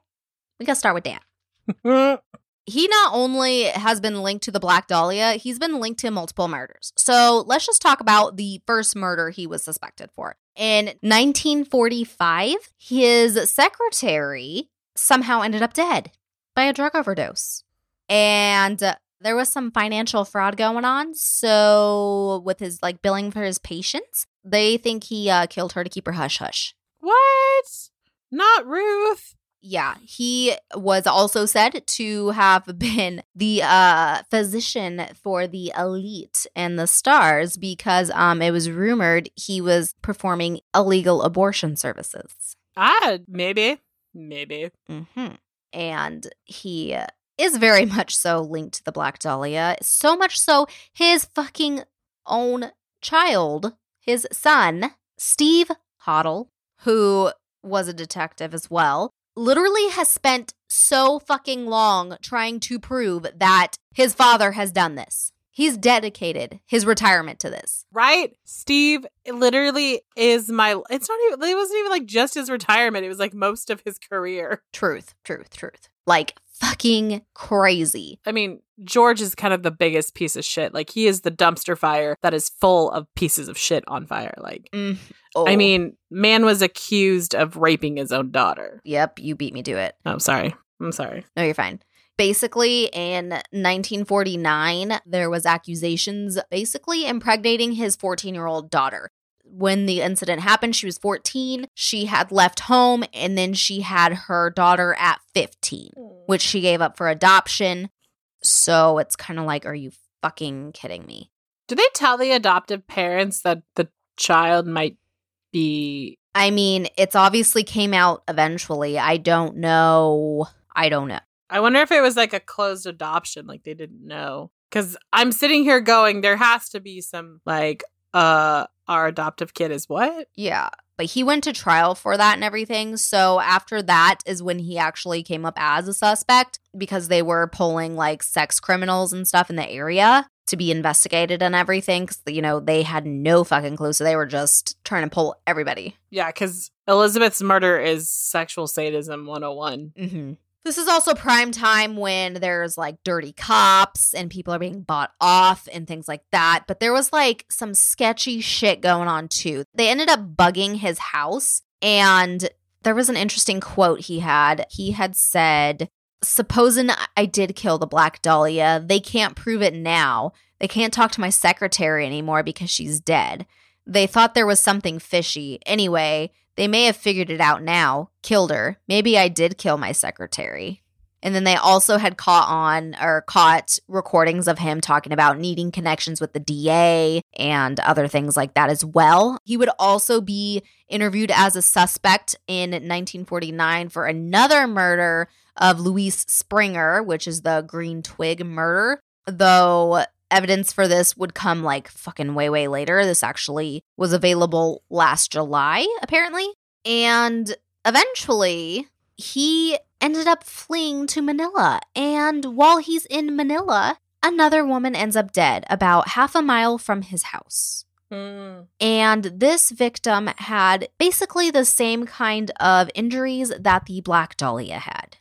We gotta start with that. He not only has been linked to the Black Dahlia, he's been linked to multiple murders. So let's just talk about the first murder he was suspected for. In 1945, his secretary somehow ended up dead by a drug overdose. And there was some financial fraud going on. So, with his like billing for his patients, they think he uh, killed her to keep her hush hush. what? Not Ruth. Yeah, he was also said to have been the uh, physician for the elite and the stars because um, it was rumored he was performing illegal abortion services. Ah, maybe. Maybe. Mm-hmm. And he is very much so linked to the Black Dahlia. So much so, his fucking own child, his son, Steve Hodel, who was a detective as well, literally has spent so fucking long trying to prove that his father has done this. He's dedicated his retirement to this. Right? Steve literally is my it's not even it wasn't even like just his retirement. It was like most of his career. Truth, truth, truth. Like fucking crazy. I mean, George is kind of the biggest piece of shit. Like he is the dumpster fire that is full of pieces of shit on fire. Like Mm. I Oh. mean, man was accused of raping his own daughter. yep, you beat me to it. Oh, I'm sorry. I'm sorry. No, you're fine. Basically, in 1949, there was accusations basically impregnating his 14 year old daughter. When the incident happened, she was 14. She had left home, and then she had her daughter at 15, which she gave up for adoption. So it's kind of like, are you fucking kidding me? Do they tell the adoptive parents that the child might be I mean, it's obviously came out eventually. I don't know. I don't know. I wonder if it was like a closed adoption, like they didn't know. Because I'm sitting here going, there has to be some like, uh, our adoptive kid is what? Yeah. But he went to trial for that and everything. So after that is when he actually came up as a suspect because they were pulling like sex criminals and stuff in the area to be investigated and everything. Cause, you know, they had no fucking clue. So they were just trying to pull everybody. Yeah, because Elizabeth's murder is sexual sadism 101. Mm-hmm. This is also prime time when there's like dirty cops and people are being bought off and things like that. But there was like some sketchy shit going on too. They ended up bugging his house and there was an interesting quote he had. He had said, Supposing I did kill the Black Dahlia, they can't prove it now. They can't talk to my secretary anymore because she's dead. They thought there was something fishy. Anyway, they may have figured it out now. Killed her. Maybe I did kill my secretary. And then they also had caught on or caught recordings of him talking about needing connections with the DA and other things like that as well. He would also be interviewed as a suspect in 1949 for another murder of Louise Springer, which is the Green Twig murder, though evidence for this would come like fucking way, way later. This actually was available last July, apparently. And eventually, he ended up fleeing to Manila. And while he's in Manila, another woman ends up dead about half a mile from his house. Mm. And this victim had basically the same kind of injuries that the Black Dahlia had.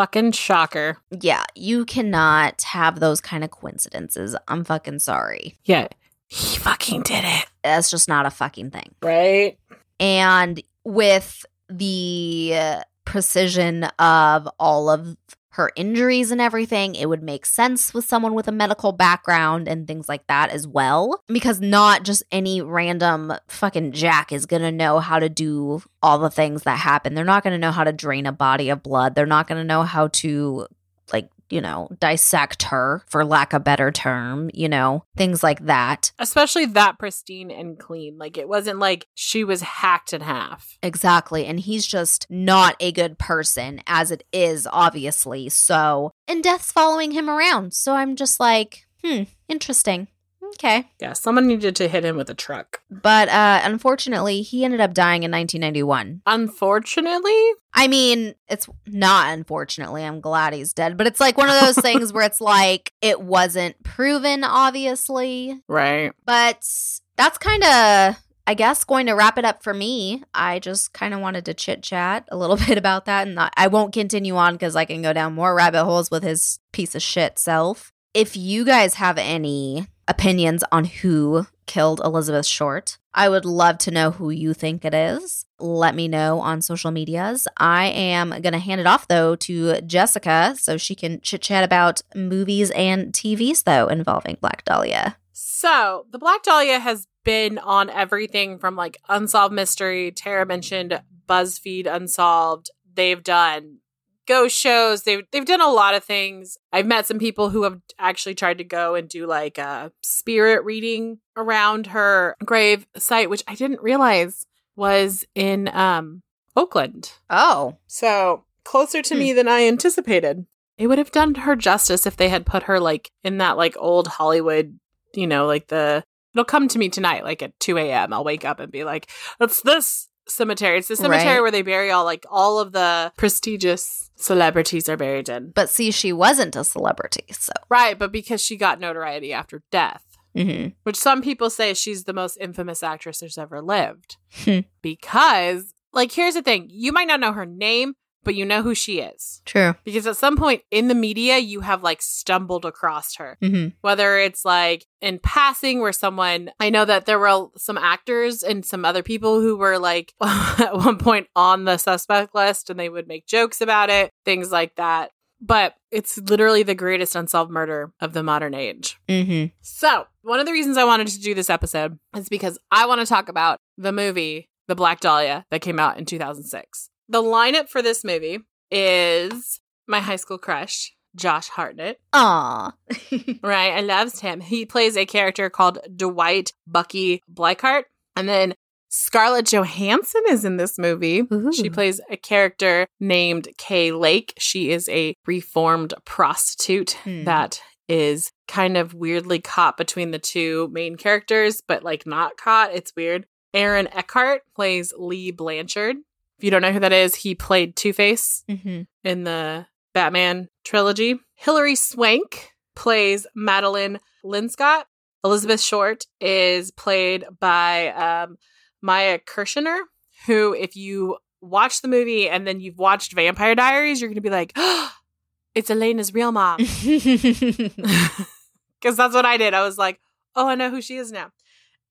Fucking shocker. Yeah, you cannot have those kind of coincidences. I'm fucking sorry. Yeah. He fucking did it. That's just not a fucking thing. Right? And with the uh, precision of all of her injuries and everything, it would make sense with someone with a medical background and things like that as well. Because not just any random fucking jack is gonna know how to do all the things that happen. They're not gonna know how to drain a body of blood. They're not gonna know how to, like, you know, dissect her, for lack of better term, you know, things like that. Especially that pristine and clean. Like it wasn't like she was hacked in half. Exactly. And he's just not a good person, as it is, obviously. So, and death's following him around. So I'm just like, hmm, interesting. Okay. Yeah, someone needed to hit him with a truck. But uh, unfortunately, he ended up dying in 1991. Unfortunately, I mean, it's not unfortunately. I'm glad he's dead. But it's like one of those things where it's like, it wasn't proven, obviously. right. But that's kind of, I guess, going to wrap it up for me. I just kind of wanted to chit chat a little bit about that. And I won't continue on because I can go down more rabbit holes with his piece of shit self. If you guys have any opinions on who killed Elizabeth Short, I would love to know who you think it is. Let me know on social medias. I am going to hand it off, though, to Jessica so she can chit chat about movies and TVs, though, involving Black Dahlia. So the Black Dahlia has been on everything from like Unsolved Mystery, Tara mentioned BuzzFeed Unsolved. They've done ghost shows. They've they've done a lot of things. I've met some people who have actually tried to go and do like a spirit reading around her grave site, which I didn't realize was in um Oakland. Oh, So closer to me than I anticipated. It would have done her justice if they had put her like in that like old Hollywood, you know, like the it'll come to me tonight, like at two AM. I'll wake up and be like, It's this cemetery. It's the cemetery Right. where they bury all like all of the prestigious celebrities are buried in. but see, she wasn't a celebrity, so. Right, but because she got notoriety after death. hmm Which some people say she's the most infamous actress there's ever lived. Hmm. because, like, here's the thing you might not know her name, but you know who she is. True. Because at some point in the media, you have like stumbled across her. hmm Whether it's like in passing, where someone, I know that there were some actors and some other people who were like at one point on the suspect list and they would make jokes about it, things like that. But it's literally the greatest unsolved murder of the modern age. hmm So, one of the reasons I wanted to do this episode is because I want to talk about the movie The Black Dahlia that came out in 2006. The lineup for this movie is my high school crush, Josh Hartnett. Aw. Right, I loved him. He plays a character called Dwight Bucky Bleichert. And then Scarlett Johansson is in this movie. She plays a character named Kay Lake. She is a reformed prostitute Hmm. that is kind of weirdly caught between the two main characters, but like not caught. It's weird. Aaron Eckhart plays Lee Blanchard. If you don't know who that is, he played Two Face hmm in the Batman trilogy. Hilary Swank plays Madeleine Linscott. Elizabeth Short is played by um, Maya Kirshner, who, if you watch the movie and then you've watched Vampire Diaries, you're going to be like, oh, it's Elena's real mom. Because that's what I did. I was like, oh, I know who she is now.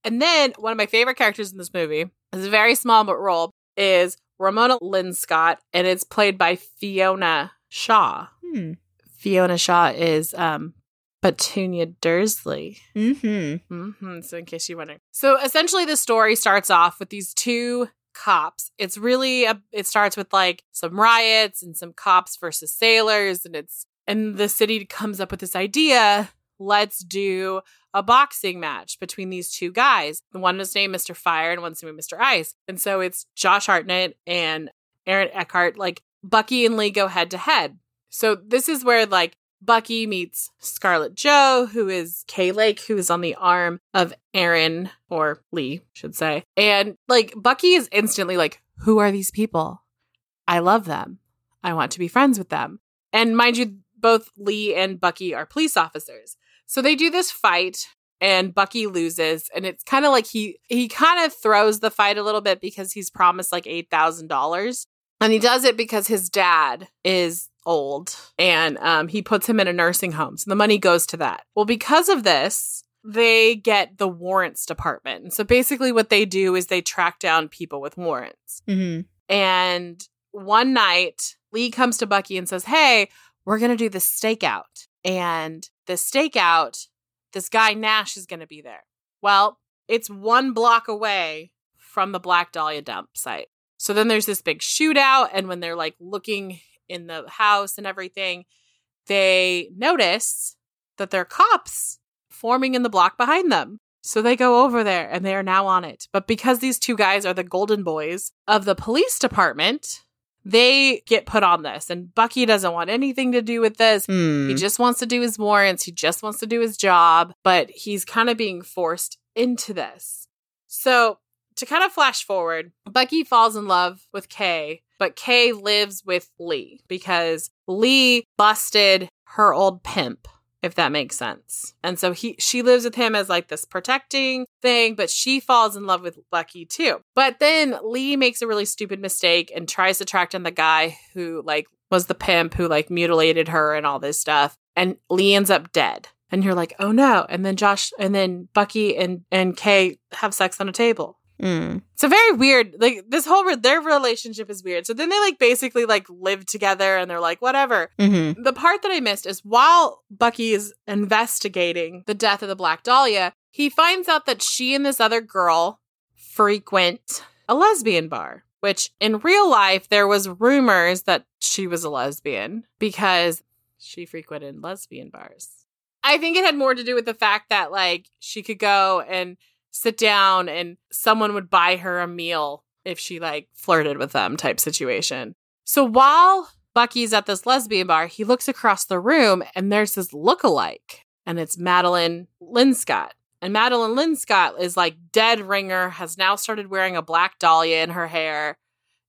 And then one of my favorite characters in this movie is a very small but role is Ramona Linscott, and it's played by Fiona Shaw. hmm. Fiona Shaw is um Petunia Dursley. Mm-hmm. hmm So, in case you're wondering, so essentially, the story starts off with these two cops. It's really a, it starts with like some riots and some cops versus sailors, and it's and the city comes up with this idea: let's do a boxing match between these two guys. The one is named Mr. Fire, and one's named Mr. Ice. And so it's Josh Hartnett and Aaron Eckhart. Like Bucky and Lee go head to head. So this is where like Bucky meets Scarlet Joe, who is Kay Lake, who is on the arm of Aaron or Lee, should say. And like Bucky is instantly like, Who are these people? I love them. I want to be friends with them. And mind you, both Lee and Bucky are police officers. So they do this fight and Bucky loses and it's kind of like he he kind of throws the fight a little bit because he's promised like $8,000 and he does it because his dad is old and um, he puts him in a nursing home. So the money goes to that. Well, because of this, they get the warrants department. And so basically, what they do is they track down people with warrants. Mm-hmm. And one night, Lee comes to Bucky and says, Hey, we're going to do this stakeout. And the stakeout, this guy Nash is going to be there. Well, it's one block away from the Black Dahlia dump site. So then there's this big shootout. And when they're like looking in the house and everything, they notice that there are cops forming in the block behind them. So they go over there and they are now on it. But because these two guys are the golden boys of the police department, they get put on this. And Bucky doesn't want anything to do with this. Hmm. He just wants to do his warrants. He just wants to do his job, but he's kind of being forced into this. So to kind of flash forward, Bucky falls in love with Kay, but Kay lives with Lee because Lee busted her old pimp, if that makes sense. And so he she lives with him as like this protecting thing, but she falls in love with Bucky too. But then Lee makes a really stupid mistake and tries to track down the guy who like was the pimp who like mutilated her and all this stuff. And Lee ends up dead. And you're like, oh no. And then Josh and then Bucky and and Kay have sex on a table. Mm. It's a very weird, like this whole re- their relationship is weird. So then they like basically like live together and they're like whatever. Mm-hmm. The part that I missed is while Bucky is investigating the death of the Black Dahlia, he finds out that she and this other girl frequent a lesbian bar. Which in real life there was rumors that she was a lesbian because she frequented lesbian bars. I think it had more to do with the fact that like she could go and sit down and someone would buy her a meal if she like flirted with them type situation. So while Bucky's at this lesbian bar, he looks across the room and there's this look-alike, and it's Madeleine Linscott. And Madeleine Linscott is like dead ringer, has now started wearing a black dahlia in her hair,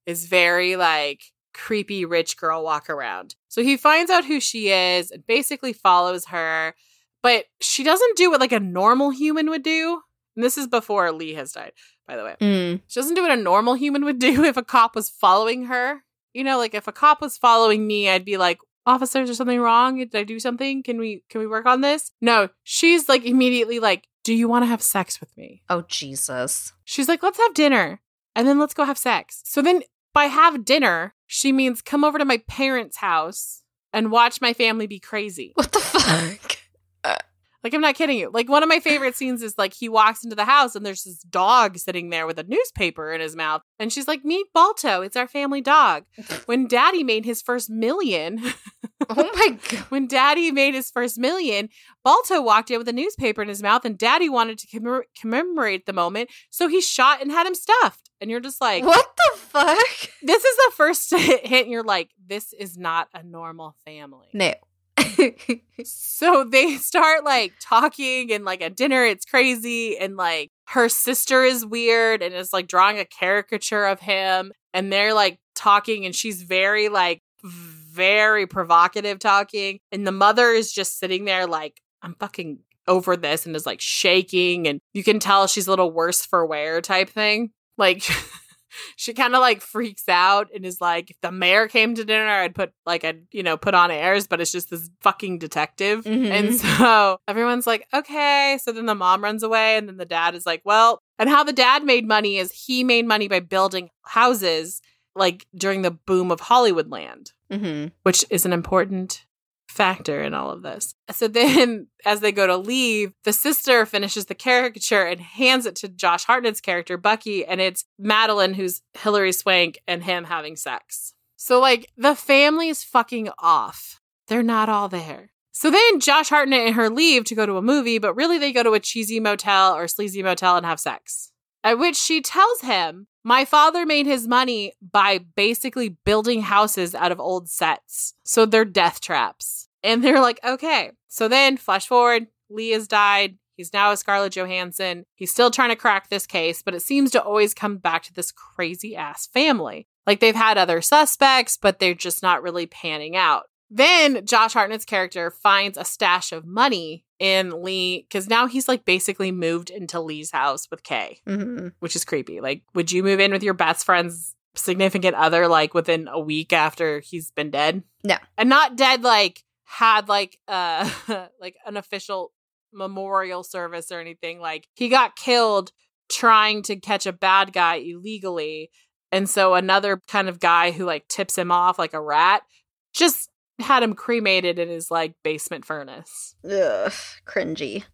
is very like creepy rich girl walk around. So he finds out who she is and basically follows her, but she doesn't do what like a normal human would do. And this is before Lee has died, by the way. Mm. She doesn't do what a normal human would do if a cop was following her. You know, like if a cop was following me, I'd be like, officers, is something wrong? Did I do something? Can we can we work on this?" No, she's like immediately like, "Do you want to have sex with me?" Oh Jesus. She's like, "Let's have dinner, and then let's go have sex." So then, by have dinner, she means come over to my parents' house and watch my family be crazy. What the fuck? Like, I'm not kidding you. Like, one of my favorite scenes is like he walks into the house and there's this dog sitting there with a newspaper in his mouth. And she's like, Meet Balto. It's our family dog. When daddy made his first million, Oh my god. when daddy made his first million, Balto walked in with a newspaper in his mouth and daddy wanted to commemor- commemorate the moment. So he shot and had him stuffed. And you're just like, What the fuck? this is the first hint. And you're like, this is not a normal family. No. So they start like talking and like at dinner, it's crazy. And like her sister is weird and is like drawing a caricature of him. And they're like talking and she's very like very provocative talking. And the mother is just sitting there like, I'm fucking over this and is like shaking. And you can tell she's a little worse for wear type thing. Like, she kind of like freaks out and is like, if the mayor came to dinner, I'd put like a you know put on airs, but it's just this fucking detective, Mhm. and so everyone's like, okay. So then the mom runs away, and then the dad is like, well, and how the dad made money is he made money by building houses like during the boom of Hollywood land Mm-hmm. which is an important factor in all of this. So then, as they go to leave, the sister finishes the caricature and hands it to Josh Hartnett's character, Bucky, and it's Madeleine, who's Hilary Swank, and him having sex. So, like, the family is fucking off. They're not all there. So then Josh Hartnett and her leave to go to a movie, but really they go to a cheesy motel or sleazy motel and have sex. At which she tells him, My father made his money by basically building houses out of old sets. So they're death traps. And they're like, Okay. So then, flash forward, Lee has died. He's now a Scarlett Johansson. He's still trying to crack this case, but it seems to always come back to this crazy ass family. Like they've had other suspects, but they're just not really panning out. Then Josh Hartnett's character finds a stash of money in Lee because now he's like basically moved into Lee's house with Kay, Mm-hmm. which is creepy. Like, would you move in with your best friend's significant other like within a week after he's been dead? No. and not dead like had like uh like an official memorial service or anything. Like he got killed trying to catch a bad guy illegally. And so another kind of guy who like tips him off like a rat just had him cremated in his like basement furnace. Ugh, cringy.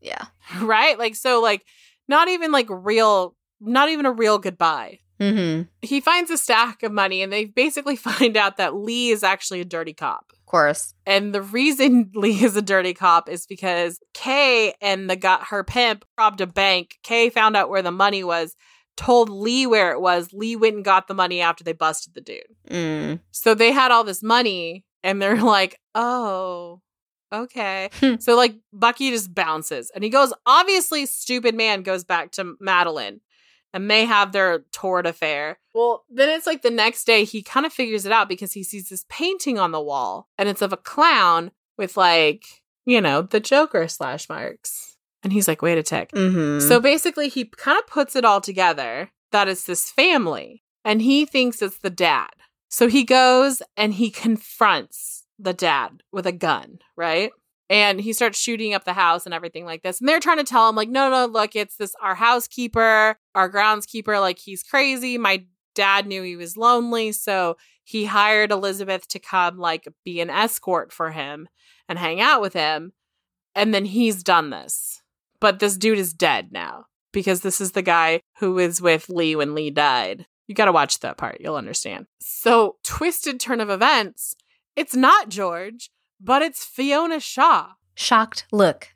Yeah. Right? Like so like not even like real not even a real goodbye. Mm-hmm. He finds a stack of money and they basically find out that Lee is actually a dirty cop. Of course. And the reason Lee is a dirty cop is because Kay and the got her pimp robbed a bank. Kay found out where the money was, told Lee where it was. Lee went and got the money after they busted the dude. Mm. So they had all this money and they're like, oh, okay. Hmm. so like Bucky just bounces and he goes, obviously, stupid man goes back to Madeleine and they have their torrid affair. Well, then it's like the next day he kind of figures it out because he sees this painting on the wall and it's of a clown with like, you know, the Joker slash marks. And he's like, wait a tick. Mm-hmm. So basically, he kind of puts it all together that it's this family and he thinks it's the dad. So he goes and he confronts the dad with a gun, right? And he starts shooting up the house and everything like this. And they're trying to tell him, like, no, no, look, it's this our housekeeper, our groundskeeper, like he's crazy. My dad knew he was lonely. So he hired Elizabeth to come like be an escort for him and hang out with him. And then he's done this. But this dude is dead now because this is the guy who was with Lee when Lee died. You got to watch that part. You'll understand. So, twisted turn of events. It's not George, but it's Fiona Shaw, Shocked look.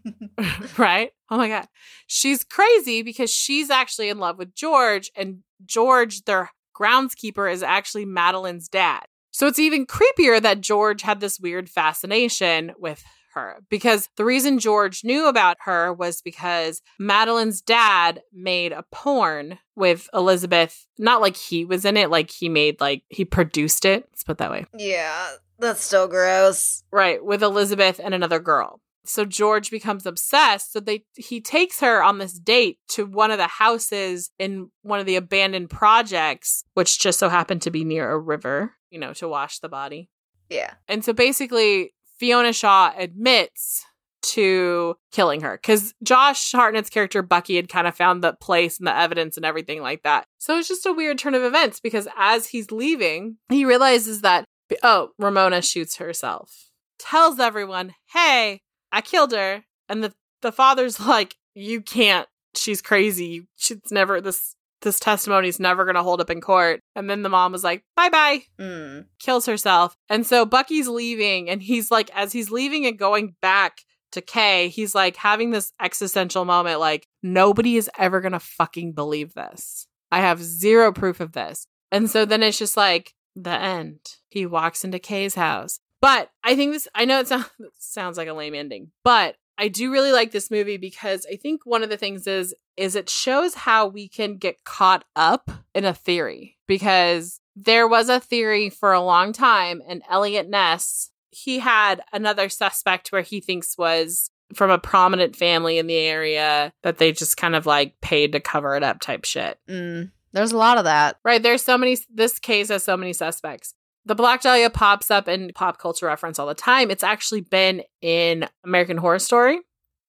right? Oh my God. She's crazy because she's actually in love with George, and George, their groundskeeper, is actually Madeleine's dad. So it's even creepier that George had this weird fascination with her because the reason George knew about her was because Madeleine's dad made a porn with Elizabeth. Not like he was in it, like he made, like, he produced it. Let's put it that way. yeah, that's still gross. Right, with Elizabeth and another girl. So George becomes obsessed. So they he takes her on this date to one of the houses in one of the abandoned projects, which just so happened to be near a river, you know, to wash the body. Yeah. And so basically Fiona Shaw admits to killing her because Josh Hartnett's character Bucky had kind of found the place and the evidence and everything like that. So it's just a weird turn of events because as he's leaving, he realizes that oh, Ramona shoots herself, tells everyone, "Hey, I killed her," and the the father's like, "You can't. She's crazy. She's never this." This testimony is never going to hold up in court. And then the mom was like, bye bye Mm. kills herself. And so Bucky's leaving, and he's like, as he's leaving and going back to Kay, he's like having this existential moment like, nobody is ever gonna fucking believe this. I have zero proof of this. And so then it's just like the end. He walks into Kay's house. But I think this, I know it sounds, sounds like a lame ending, but I do really like this movie because I think one of the things is is it shows how we can get caught up in a theory because there was a theory for a long time and Eliot Ness he had another suspect where he thinks was from a prominent family in the area that they just kind of like paid to cover it up type shit. Mm. There's a lot of that. Right. There's so many, this case has so many suspects. The Black Dahlia pops up in pop culture reference all the time. It's actually been in American Horror Story,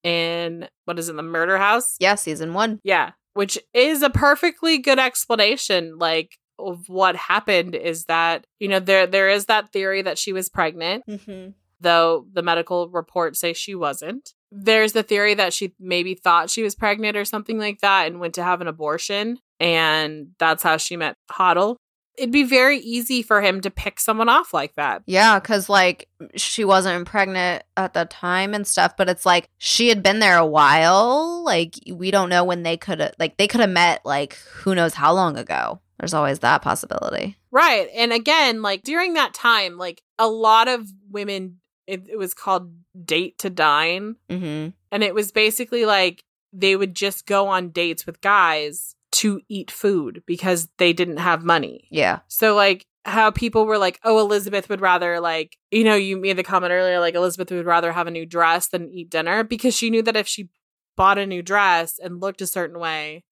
in what is it, The Murder House? Yeah, season one. Yeah. Which is a perfectly good explanation. Like, of what happened is that, you know, there there is that theory that she was pregnant, Mm-hmm. though the medical reports say she wasn't. There's the theory that she maybe thought she was pregnant or something like that and went to have an abortion. And that's how she met Hodel. It'd be very easy for him to pick someone off like that. Yeah, because like she wasn't pregnant at the time and stuff, but it's like she had been there a while. Like we don't know when they could have, like they could have met like who knows how long ago. There's always that possibility. Right. And again, like during that time, like a lot of women, it, it was called date to dine. Mm-hmm. And it was basically like they would just go on dates with guys to eat food because they didn't have money. Yeah. So like how people were like, "Oh, Elizabeth would rather like, you know, you made the comment earlier like Elizabeth would rather have a new dress than eat dinner because she knew that if she bought a new dress and looked a certain way,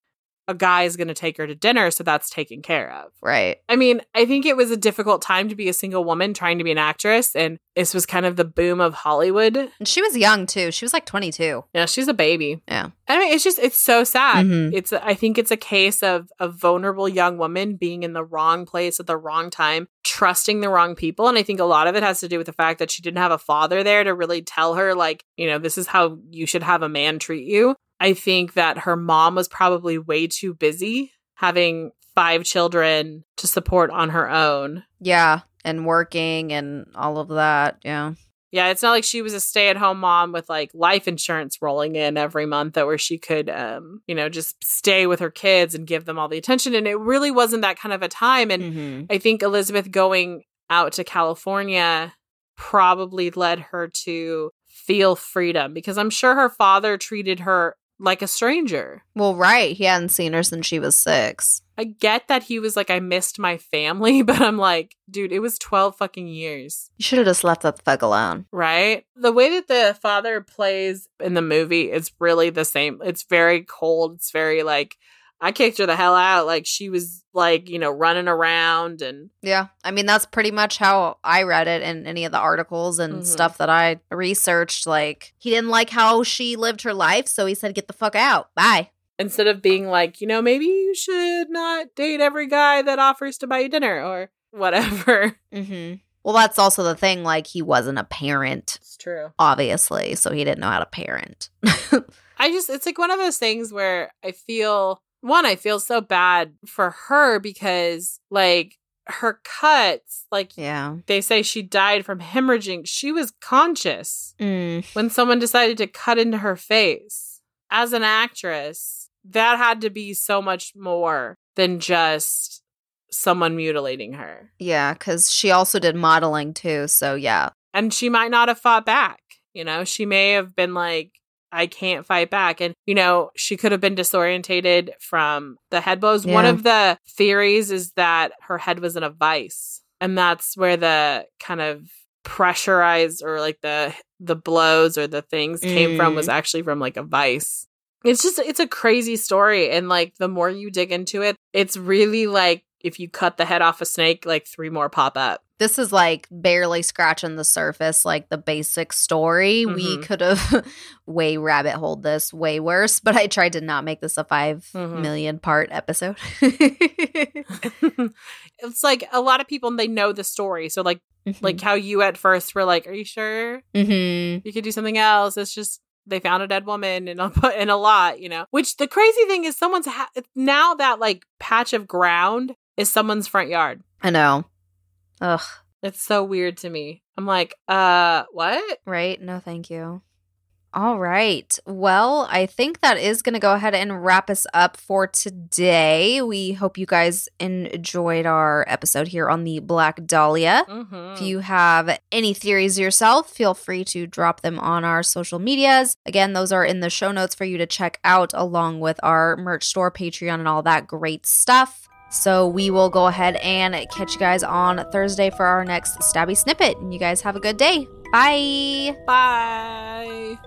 a guy is going to take her to dinner, so that's taken care of." Right. I mean, I think it was a difficult time to be a single woman trying to be an actress and this was kind of the boom of Hollywood. And she was young too. She was like 22. Yeah, she's a baby. Yeah. I mean, it's just it's so sad. Mhm. It's I think it's a case of a vulnerable young woman being in the wrong place at the wrong time, trusting the wrong people, and I think a lot of it has to do with the fact that she didn't have a father there to really tell her like, you know, this is how you should have a man treat you. I think that her mom was probably way too busy having five children to support on her own. Yeah. And working and all of that. Yeah. Yeah, it's not like she was a stay-at-home mom with like life insurance rolling in every month that where she could um, you know, just stay with her kids and give them all the attention and it really wasn't that kind of a time and Mm-hmm. I think Elizabeth going out to California probably led her to feel freedom because I'm sure her father treated her like a stranger. Well, right. He hadn't seen her since she was six. I get that he was like I missed my family, but I'm like, dude, it was 12 fucking years. You should have just left that fuck alone. right? The way that the father plays in the movie is really the same. It's very cold. It's very like I kicked her the hell out. Like she was like, you know, running around and Yeah. I mean, that's pretty much how I read it in any of the articles and Mhm. stuff that I researched. Like, he didn't like how she lived her life, so he said, get the fuck out. Bye. instead of being like, you know, maybe you should not date every guy that offers to buy you dinner or whatever. Mm-hmm. Well, that's also the thing. Like, he wasn't a parent, It's true. obviously, so he didn't know how to parent. I just it's like one of those things where I feel one, I feel so bad for her because like her cuts, like yeah. they say she died from hemorrhaging. She was conscious Mm. when someone decided to cut into her face. As an actress, that had to be so much more than just someone mutilating her. Yeah, because she also did modeling too. So, yeah. And she might not have fought back. You know, she may have been like, I can't fight back. And, you know, she could have been disorientated from the head blows. One of the theories is that her head was in a vice. And that's where the kind of pressurized or like the the blows or the things came from Mm. was actually from like a vice. It's just it's a crazy story and like the more you dig into it, it's really like if you cut the head off a snake, like three more pop up. This is like barely scratching the surface, like the basic story. We Mhm. could have way rabbit holed this way worse, but I tried to not make this a five million Mhm. part episode. it's like a lot of people they know the story. So like like how you at first were like, "Are you sure hmm you could do something else?" It's just they found a dead woman in a in a lot, you know. Which the crazy thing is, someone's ha- now that like patch of ground is someone's front yard. I know. Ugh. It's so weird to me. I'm like, uh, what? Right? No, thank you. All right. Well, I think that is going to go ahead and wrap us up for today. We hope you guys enjoyed our episode here on the Black Dahlia. Mm-hmm. If you have any theories yourself, feel free to drop them on our social medias. Again, those are in the show notes for you to check out, along with our merch store, Patreon, and all that great stuff. So we will go ahead and catch you guys on Thursday for our next Stabby Snippet. And you guys have a good day. Bye. Bye.